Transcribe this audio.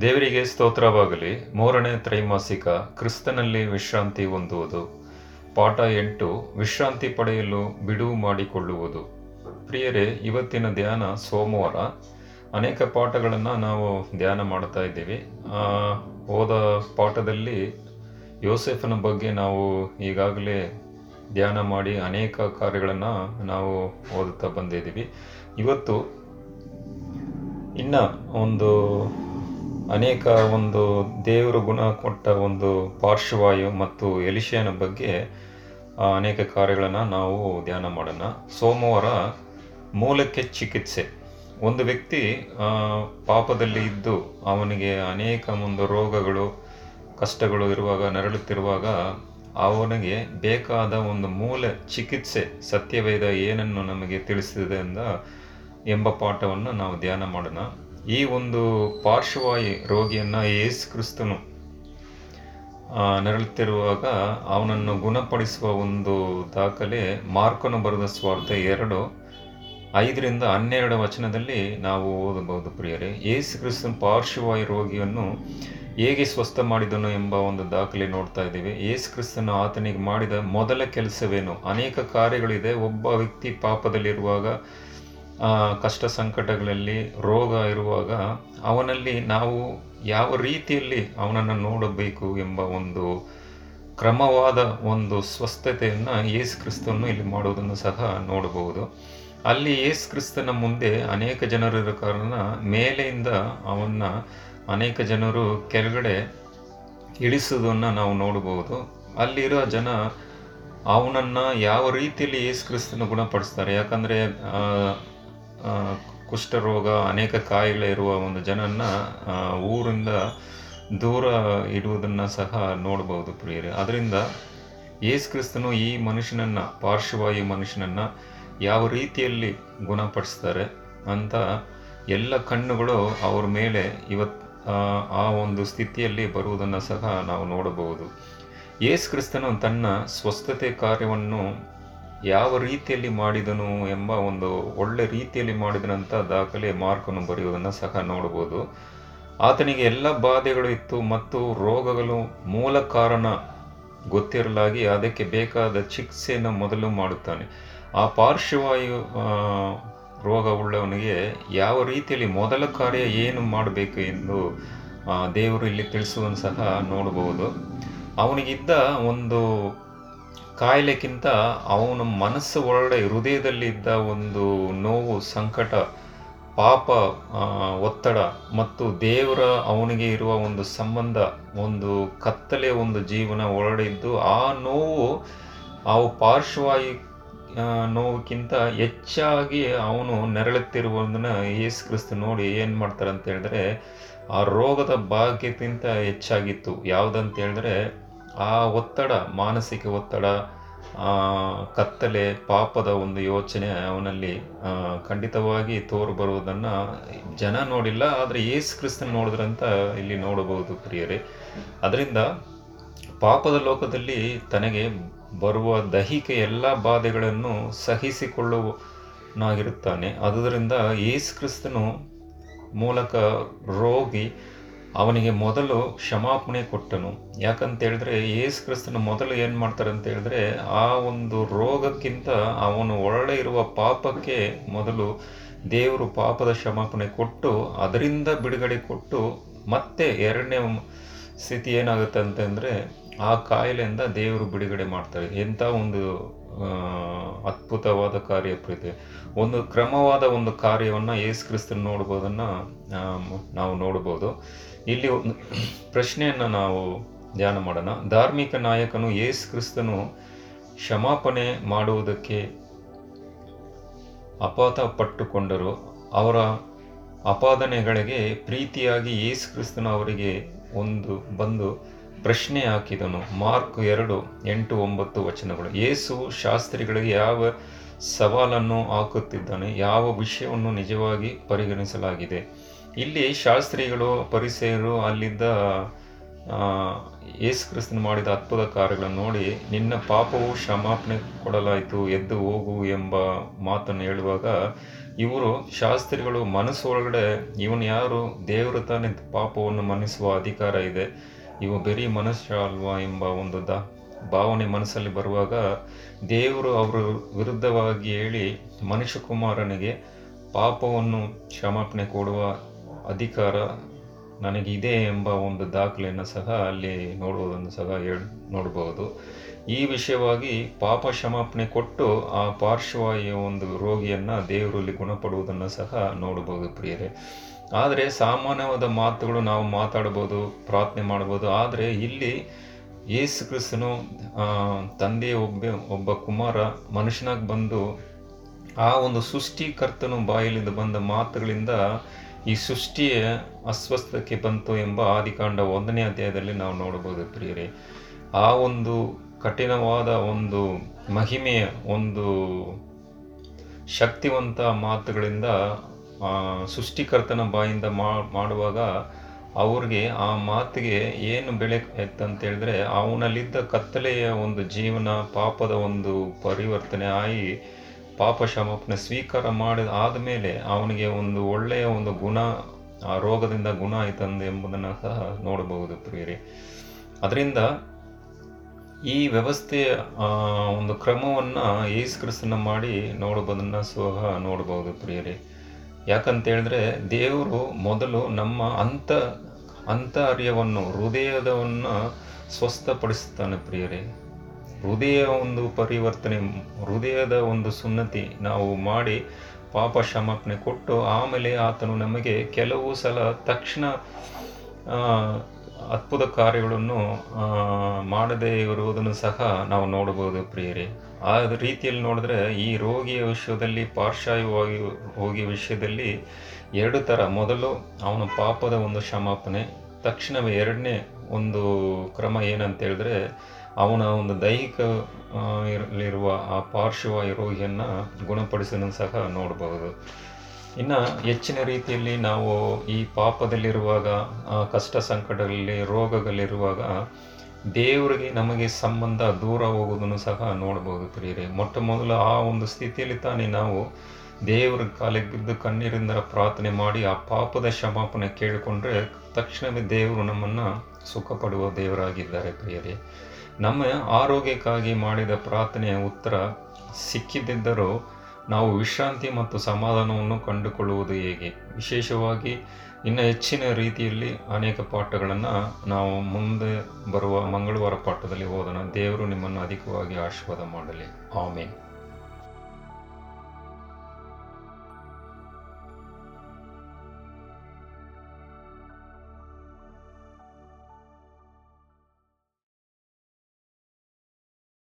ದೇವರಿಗೆ ಸ್ತೋತ್ರವಾಗಲಿ. ಮೂರನೇ ತ್ರೈಮಾಸಿಕ ಕ್ರಿಸ್ತನಲ್ಲಿ ವಿಶ್ರಾಂತಿ ಹೊಂದುವುದು. ಪಾಠ ಎಂಟು, ವಿಶ್ರಾಂತಿ ಪಡೆಯಲು ಬಿಡುವು ಮಾಡಿಕೊಳ್ಳುವುದು. ಪ್ರಿಯರೇ, ಇವತ್ತಿನ ಧ್ಯಾನ ಸೋಮವಾರ. ಅನೇಕ ಪಾಠಗಳನ್ನು ನಾವು ಧ್ಯಾನ ಮಾಡ್ತಾ ಇದ್ದೀವಿ. ಹೋದ ಪಾಠದಲ್ಲಿ ಯೋಸೆಫನ ಬಗ್ಗೆ ನಾವು ಈಗಾಗಲೇ ಧ್ಯಾನ ಮಾಡಿ ಅನೇಕ ಕಾರ್ಯಗಳನ್ನು ನಾವು ಓದುತ್ತಾ ಬಂದಿದ್ದೀವಿ. ಇವತ್ತು ಇನ್ನು ಒಂದು ಅನೇಕ ಒಂದು ದೇವರು ಗುಣ ಕೊಟ್ಟ ಒಂದು ಪಾರ್ಶ್ವವಾಯು ಮತ್ತು ಎಲಿಶಿಯನ ಬಗ್ಗೆ ಅನೇಕ ಕಾರ್ಯಗಳನ್ನು ನಾವು ಧ್ಯಾನ ಮಾಡೋಣ. ಸೋಮವಾರ ಮೂಲಕ್ಕೆ ಚಿಕಿತ್ಸೆ. ಒಂದು ವ್ಯಕ್ತಿ ಪಾಪದಲ್ಲಿ ಇದ್ದು ಅವನಿಗೆ ಅನೇಕ ಒಂದು ರೋಗಗಳು, ಕಷ್ಟಗಳು ಇರುವಾಗ, ನರಳುತ್ತಿರುವಾಗ ಅವನಿಗೆ ಬೇಕಾದ ಒಂದು ಮೂಲ ಚಿಕಿತ್ಸೆ ಸತ್ಯವೇದ ಏನನ್ನು ನಮಗೆ ತಿಳಿಸಿದೆ ಅಂತ ಎಂಬ ಪಾಠವನ್ನು ನಾವು ಧ್ಯಾನ ಮಾಡೋಣ. ಈ ಒಂದು ಪಾರ್ಶ್ವವಾಯು ರೋಗಿಯನ್ನು ಯೇಸು ಕ್ರಿಸ್ತನು ನರಳುತ್ತಿರುವಾಗ ಅವನನ್ನು ಗುಣಪಡಿಸುವ ಒಂದು ದಾಖಲೆ ಮಾರ್ಕನು ಬರೆದ ಸ್ವಾರ್ಥ ಎರಡು, ಐದರಿಂದ ಹನ್ನೆರಡು ವಚನದಲ್ಲಿ ನಾವು ಓದಬಹುದು ಪ್ರಿಯರೇ. ಯೇಸು ಕ್ರಿಸ್ತನ್ ಪಾರ್ಶ್ವವಾಯು ರೋಗಿಯನ್ನು ಹೇಗೆ ಸ್ವಸ್ಥ ಮಾಡಿದನು ಎಂಬ ಒಂದು ದಾಖಲೆ ನೋಡ್ತಾ ಇದ್ದೀವಿ. ಯೇಸು ಕ್ರಿಸ್ತನು ಆತನಿಗೆ ಮಾಡಿದ ಮೊದಲ ಕೆಲಸವೇನು? ಅನೇಕ ಕಾರ್ಯಗಳಿದೆ. ಒಬ್ಬ ವ್ಯಕ್ತಿ ಪಾಪದಲ್ಲಿರುವಾಗ ಕಷ್ಟ ಸಂಕಟಗಳಲ್ಲಿ ರೋಗ ಇರುವಾಗ ಅವನಲ್ಲಿ ನಾವು ಯಾವ ರೀತಿಯಲ್ಲಿ ಅವನನ್ನು ನೋಡಬೇಕು ಎಂಬ ಒಂದು ಕ್ರಮವಾದ ಒಂದು ಸ್ವಸ್ಥತೆಯನ್ನು ಯೇಸು ಇಲ್ಲಿ ಮಾಡುವುದನ್ನು ಸಹ ನೋಡಬಹುದು. ಅಲ್ಲಿ ಯೇಸು ಕ್ರಿಸ್ತನ ಮುಂದೆ ಅನೇಕ ಜನರಿರೋ ಕಾರಣ ಮೇಲೆಯಿಂದ ಅವನ್ನ ಅನೇಕ ಜನರು ಕೆಳಗಡೆ ಇಳಿಸುವುದನ್ನು ನಾವು ನೋಡಬಹುದು. ಅಲ್ಲಿರೋ ಜನ ಅವನನ್ನು ಯಾವ ರೀತಿಯಲ್ಲಿ ಯೇಸು ಕ್ರಿಸ್ತನ ಗುಣಪಡಿಸ್ತಾರೆ? ಯಾಕಂದರೆ ಕುಷ್ಠರೋಗ, ಅನೇಕ ಕಾಯಿಲೆ ಇರುವ ಒಂದು ಜನನ್ನ ಊರಿಂದ ದೂರ ಇಡುವುದನ್ನು ಸಹ ನೋಡಬಹುದು ಪ್ರಿಯರೇ. ಅದರಿಂದ ಯೇಸು ಕ್ರಿಸ್ತನು ಈ ಮನುಷ್ಯನನ್ನು, ಪಾರ್ಶ್ವವಾಯು ಮನುಷ್ಯನನ್ನು ಯಾವ ರೀತಿಯಲ್ಲಿ ಗುಣಪಡಿಸ್ತಾರೆ ಅಂತ ಎಲ್ಲ ಕಣ್ಣುಗಳು ಅವ್ರ ಮೇಲೆ ಇವತ್ತು ಆ ಒಂದು ಸ್ಥಿತಿಯಲ್ಲಿ ಬರುವುದನ್ನು ಸಹ ನಾವು ನೋಡಬಹುದು. ಯೇಸು ಕ್ರಿಸ್ತನು ತನ್ನ ಸ್ವಸ್ಥತೆ ಕಾರ್ಯವನ್ನು ಯಾವ ರೀತಿಯಲ್ಲಿ ಮಾಡಿದನು ಎಂಬ ಒಂದು ಒಳ್ಳೆ ರೀತಿಯಲ್ಲಿ ಮಾಡಿದನಂತ ದಾಖಲೆ ಮಾರ್ಕನು ಬರೆಯುವುದನ್ನು ಸಹ ನೋಡಬಹುದು. ಆತನಿಗೆ ಎಲ್ಲ ಬಾಧೆಗಳು ಇತ್ತು ಮತ್ತು ರೋಗಗಳು ಮೂಲ ಕಾರಣ ಗೊತ್ತಿರಲಾಗಿ ಅದಕ್ಕೆ ಬೇಕಾದ ಚಿಕಿತ್ಸೆಯನ್ನು ಮೊದಲು ಮಾಡುತ್ತಾನೆ. ಆ ಪಾರ್ಶ್ವವಾಯು ರೋಗವುಳ್ಳವನಿಗೆ ಯಾವ ರೀತಿಯಲ್ಲಿ ಮೊದಲ ಕಾರ್ಯ ಏನು ಮಾಡಬೇಕು ಎಂದು ದೇವರು ಇಲ್ಲಿ ತಿಳಿಸುವನ್ನು ಸಹ ನೋಡಬಹುದು. ಅವನಿಗಿದ್ದ ಒಂದು ಕಾಯಿಲೆಗಿಂತ ಅವನ ಮನಸ್ಸು ಒಳಗಡೆ ಹೃದಯದಲ್ಲಿದ್ದ ಒಂದು ನೋವು ಸಂಕಟ ಪಾಪ ಒತ್ತಡ ಮತ್ತು ದೇವರ ಅವನಿಗೆ ಇರುವ ಒಂದು ಸಂಬಂಧ ಒಂದು ಕತ್ತಲೆ ಒಂದು ಜೀವನ ಒಳಗಡೆ ಇದ್ದು ಆ ನೋವು ಅವು ಪಾರ್ಶ್ವವಾಯು ಆ, ನೋವುಕ್ಕಿಂತ ಹೆಚ್ಚಾಗಿ ಅವನು ನೆರಳುತ್ತಿರುವುದನ್ನು ಯೇಸು ಕ್ರಿಸ್ತ ನೋಡಿ ಏನು ಮಾಡ್ತಾರೆ ಅಂತ ಹೇಳಿದ್ರೆ, ಆ ರೋಗದ ಭಾಗ್ಯಕ್ಕಿಂತ ಹೆಚ್ಚಾಗಿತ್ತು. ಯಾವುದಂತ ಹೇಳಿದ್ರೆ, ಆ ಒತ್ತಡ, ಮಾನಸಿಕ ಒತ್ತಡ ಕತ್ತಲೆ, ಪಾಪದ ಒಂದು ಯೋಚನೆ ಅವನಲ್ಲಿ ಖಂಡಿತವಾಗಿ ತೋರು ಬರುವುದನ್ನು ಜನ ನೋಡಿಲ್ಲ, ಆದರೆ ಯೇಸು ಕ್ರಿಸ್ತನ್ ನೋಡಿದ್ರಂತ ಇಲ್ಲಿ ನೋಡಬಹುದು ಪ್ರಿಯರೇ. ಅದರಿಂದ ಪಾಪದ ಲೋಕದಲ್ಲಿ ತನಗೆ ಬರುವ ದೈಹಿಕ ಎಲ್ಲ ಬಾಧೆಗಳನ್ನು ಸಹಿಸಿಕೊಳ್ಳುವನಾಗಿರುತ್ತಾನೆ ಆದುದರಿಂದ ಯೇಸು ಕ್ರಿಸ್ತನು ಮೂಲಕ ರೋಗಿ ಅವನಿಗೆ ಮೊದಲು ಕ್ಷಮಾಪಣೆ ಕೊಟ್ಟನು. ಯಾಕಂತ ಹೇಳಿದ್ರೆ ಯೇಸು ಕ್ರಿಸ್ತನು ಮೊದಲು ಏನು ಮಾಡ್ತಾರೆ ಅಂತ ಹೇಳಿದ್ರೆ ಆ ಒಂದು ರೋಗಕ್ಕಿಂತ ಅವನು ಒಳ್ಳೆ ಇರುವ ಪಾಪಕ್ಕೆ ಮೊದಲು ದೇವರು ಪಾಪದ ಕ್ಷಮಾಪಣೆ ಕೊಟ್ಟು ಅದರಿಂದ ಬಿಡುಗಡೆ ಕೊಟ್ಟು ಮತ್ತೆ ಎರಡನೇ ಸ್ಥಿತಿ ಏನಾಗುತ್ತೆ ಅಂತಂದರೆ ಆ ಕಾಯಿಲೆಯಿಂದ ದೇವರು ಬಿಡುಗಡೆ ಮಾಡ್ತಾರೆ. ಎಂಥ ಒಂದು ಅದ್ಭುತವಾದ ಕಾರ್ಯ ಪ್ರೀತಿ. ಒಂದು ಕ್ರಮವಾದ ಒಂದು ಕಾರ್ಯವನ್ನು ಯೇಸು ಕ್ರಿಸ್ತನ್ ನೋಡ್ಬೋದನ್ನು ನಾವು ನೋಡ್ಬೋದು. ಇಲ್ಲಿ ಒಂದು ಪ್ರಶ್ನೆಯನ್ನು ನಾವು ಧ್ಯಾನ ಮಾಡೋಣ. ಧಾರ್ಮಿಕ ನಾಯಕನು ಯೇಸು ಕ್ರಿಸ್ತನು ಕ್ಷಮಾಪಣೆ ಮಾಡುವುದಕ್ಕೆ ಅಪಾತ ಪಟ್ಟುಕೊಂಡರು. ಅವರ ಅಪಾದನೆಗಳಿಗೆ ಪ್ರೀತಿಯಾಗಿ ಯೇಸು ಕ್ರಿಸ್ತನು ಅವರಿಗೆ ಒಂದು ಬಂದು ಪ್ರಶ್ನೆ ಹಾಕಿದನು. ಮಾರ್ಕ್ ಎರಡು, ಎಂಟು, ಒಂಬತ್ತು ವಚನಗಳು. ಯೇಸು ಶಾಸ್ತ್ರಿಗಳಿಗೆ ಯಾವ ಸವಾಲನ್ನು ಹಾಕುತ್ತಿದ್ದಾನೆ. ಯಾವ ವಿಷಯವನ್ನು ನಿಜವಾಗಿ ಪರಿಗಣಿಸಲಾಗಿದೆ? ಇಲ್ಲಿ ಶಾಸ್ತ್ರಿಗಳು, ಪರಿಸೆಯರು ಅಲ್ಲಿದ್ದ ಯೇಸು ಕ್ರಿಸ್ತನು ಮಾಡಿದ ಅದ್ಭುತ ಕಾರ್ಯಗಳನ್ನು ನೋಡಿ, ನಿನ್ನ ಪಾಪವು ಕ್ಷಮಾಪಣೆ ಕೊಡಲಾಯಿತು, ಎದ್ದು ಹೋಗು ಎಂಬ ಮಾತನ್ನು ಹೇಳುವಾಗ, ಇವರು ಶಾಸ್ತ್ರಿಗಳು ಮನಸ್ಸು ಒಳಗಡೆ ಇವನು ಯಾರು? ದೇವರು ತಾನೇ ಪಾಪವನ್ನು ಮನ್ನಿಸುವ ಅಧಿಕಾರ ಇದೆ. ಇವ ಬರೀ ಮನುಷ್ಯ ಅಲ್ವಾ ಎಂಬ ಒಂದು ದ, ಭಾವನೆ ಮನಸ್ಸಲ್ಲಿ ಬರುವಾಗ ದೇವರು ಅವರು ವಿರುದ್ಧವಾಗಿ ಹೇಳಿ ಮನುಷ್ಯ ಕುಮಾರನಿಗೆ ಪಾಪವನ್ನು ಕ್ಷಮಾಪಣೆ ಕೊಡುವ ಅಧಿಕಾರ ನನಗಿದೆ ಎಂಬ ಒಂದು ದಾಖಲೆಯನ್ನು ಸಹ ಅಲ್ಲಿ ನೋಡುವುದನ್ನು ಸಹ ಹೇಳಿ ನೋಡಬಹುದು ಈ ವಿಷಯವಾಗಿ ಪಾಪ ಕ್ಷಮಾಪಣೆ ಕೊಟ್ಟು ಆ ಪಾರ್ಶ್ವವಾಯಿಯ ಒಂದು ರೋಗಿಯನ್ನು ದೇವರಲ್ಲಿ ಗುಣಪಡುವುದನ್ನು ಸಹ ನೋಡಬಹುದು ಪ್ರಿಯರೇ. ಆದರೆ ಸಾಮಾನ್ಯವಾದ ಮಾತುಗಳು ನಾವು ಮಾತಾಡ್ಬೋದು ಪ್ರಾರ್ಥನೆ ಮಾಡ್ಬೋದು ಆದರೆ ಇಲ್ಲಿ ಯೇಸು ಕ್ರಿಸ್ತನು ತಂದೆಯ ಒಬ್ಬ ಒಬ್ಬ ಕುಮಾರ ಮನುಷ್ಯನಾಗಿ ಬಂದು ಆ ಒಂದು ಸೃಷ್ಟಿಕರ್ತನು ಬಾಯಲ್ಲಿಂದ ಬಂದ ಮಾತುಗಳಿಂದ ಈ ಸೃಷ್ಟಿಯ ಅಸ್ವಸ್ಥಕ್ಕೆ ಬಂತು ಎಂಬ ಆದಿಕಾಂಡ ಒಂದನೇ ಅಧ್ಯಾಯದಲ್ಲಿ ನಾವು ನೋಡಬಹುದು ಪ್ರಿಯರೇ. ಆ ಒಂದು ಕಠಿಣವಾದ ಒಂದು ಮಹಿಮೆಯ ಒಂದು ಶಕ್ತಿವಂತ ಮಾತುಗಳಿಂದ ಸೃಷ್ಟಿಕರ್ತನ ಬಾಯಿಂದ ಮಾಡುವಾಗ ಅವ್ರಿಗೆ ಆ ಮಾತಿಗೆ ಏನು ಬೆಳೆ ಅಂತ ಹೇಳಿದ್ರೆ ಅವನಲ್ಲಿದ್ದ ಕತ್ತಲೆಯ ಒಂದು ಜೀವನ, ಪಾಪದ ಒಂದು ಪರಿವರ್ತನೆ ಆಗಿ ಪಾಪ ಶಮಾಪನೆ ಸ್ವೀಕಾರ ಮಾಡಿದ ಆದಮೇಲೆ ಅವನಿಗೆ ಒಂದು ಒಳ್ಳೆಯ ಒಂದು ಗುಣ, ಆ ರೋಗದಿಂದ ಗುಣ ಆಯ್ತಂದು ಎಂಬುದನ್ನು ಸಹ ನೋಡಬಹುದು ಪ್ರಿಯರೇ. ಅದರಿಂದ ಈ ವ್ಯವಸ್ಥೆಯ ಒಂದು ಕ್ರಮವನ್ನು ಕ್ರಿಸ್ತನ ಮಾಡಿ ನೋಡುವುದನ್ನು ಸಹ ನೋಡಬಹುದು ಪ್ರಿಯರೇ. ಯಾಕಂತ ಹೇಳಿದ್ರೆ ದೇವರು ಮೊದಲು ನಮ್ಮ ಅಂತ, ಅಂತರ್ಯವನ್ನು ಹೃದಯದವನ್ನು ಸ್ವಸ್ಥಪಡಿಸ್ತಾನೆ ಪ್ರಿಯರೇ. ಹೃದಯ ಒಂದು ಪರಿವರ್ತನೆ, ಹೃದಯದ ಒಂದು ಸುನ್ನತಿ ನಾವು ಮಾಡಿ ಪಾಪ ಕ್ಷಮಾಪಣೆ ಕೊಟ್ಟು ಆಮೇಲೆ ಆತನು ನಮಗೆ ಕೆಲವು ಸಲ ತಕ್ಷಣ ಅದ್ಭುತ ಕಾರ್ಯಗಳನ್ನು ಮಾಡದೇ ಇರುವುದನ್ನು ಸಹ ನಾವು ನೋಡಬಹುದು ಪ್ರಿಯರೇ. ಆ ರೀತಿಯಲ್ಲಿ ನೋಡಿದ್ರೆ ಈ ರೋಗಿಯ ವಿಷಯದಲ್ಲಿ, ಪಾರ್ಶ್ವವಾಗಿ ಹೋಗಿ ವಿಷಯದಲ್ಲಿ ಎರಡು ಥರ. ಮೊದಲು ಅವನ ಪಾಪದ ಒಂದು ಕ್ಷಮಾಪಣೆ, ತಕ್ಷಣವೇ ಎರಡನೇ ಒಂದು ಕ್ರಮ ಏನಂತ ಹೇಳಿದ್ರೆ, ಅವನ ಒಂದು ದೈಹಿಕ ಇರಲಿರುವ ಆ ಪಾರ್ಶ್ವವಾಯು ರೋಗಿಯನ್ನು ಗುಣಪಡಿಸಲು ಸಹ ನೋಡಬಹುದು. ಇನ್ನು ಹೆಚ್ಚಿನ ರೀತಿಯಲ್ಲಿ ನಾವು ಈ ಪಾಪದಲ್ಲಿರುವಾಗ ಕಷ್ಟ ಸಂಕಟದಲ್ಲಿ, ರೋಗಗಳಿರುವಾಗ ದೇವರಿಗೆ ನಮಗೆ ಸಂಬಂಧ ದೂರ ಹೋಗುವುದನ್ನು ಸಹ ನೋಡಬಹುದು ಪ್ರಿಯರೇ. ಮೊಟ್ಟ ಮೊದಲು ಆ ಒಂದು ಸ್ಥಿತಿಯಲ್ಲಿ ತಾನೇ ನಾವು ದೇವರ ಕಾಲಿಗೆ ಬಿದ್ದು ಕಣ್ಣೀರಿಂದ ಪ್ರಾರ್ಥನೆ ಮಾಡಿ ಆ ಪಾಪದ ಕ್ಷಮಾಪಣೆ ಕೇಳಿಕೊಂಡ್ರೆ ತಕ್ಷಣವೇ ದೇವರು ನಮ್ಮನ್ನು ಸುಖಪಡುವ ದೇವರಾಗಿದ್ದಾರೆ ಪ್ರಿಯರೇ. ನಮ್ಮ ಆರೋಗ್ಯಕ್ಕಾಗಿ ಮಾಡಿದ ಪ್ರಾರ್ಥನೆಯ ಉತ್ತರ ಸಿಕ್ಕಿದ್ದರೂ ನಾವು ವಿಶ್ರಾಂತಿ ಮತ್ತು ಸಮಾಧಾನವನ್ನು ಕಂಡುಕೊಳ್ಳುವುದು ಹೇಗೆ? ವಿಶೇಷವಾಗಿ, ಇನ್ನು ಹೆಚ್ಚಿನ ರೀತಿಯಲ್ಲಿ ಅನೇಕ ಪಾಠಗಳನ್ನು ನಾವು ಮುಂದೆ ಬರುವ ಮಂಗಳವಾರ ಪಾಠದಲ್ಲಿ ಓದೋಣ. ದೇವರು ನಿಮ್ಮನ್ನು ಅಧಿಕವಾಗಿ ಆಶೀರ್ವಾದ ಮಾಡಲಿ. ಆಮೇಲೆ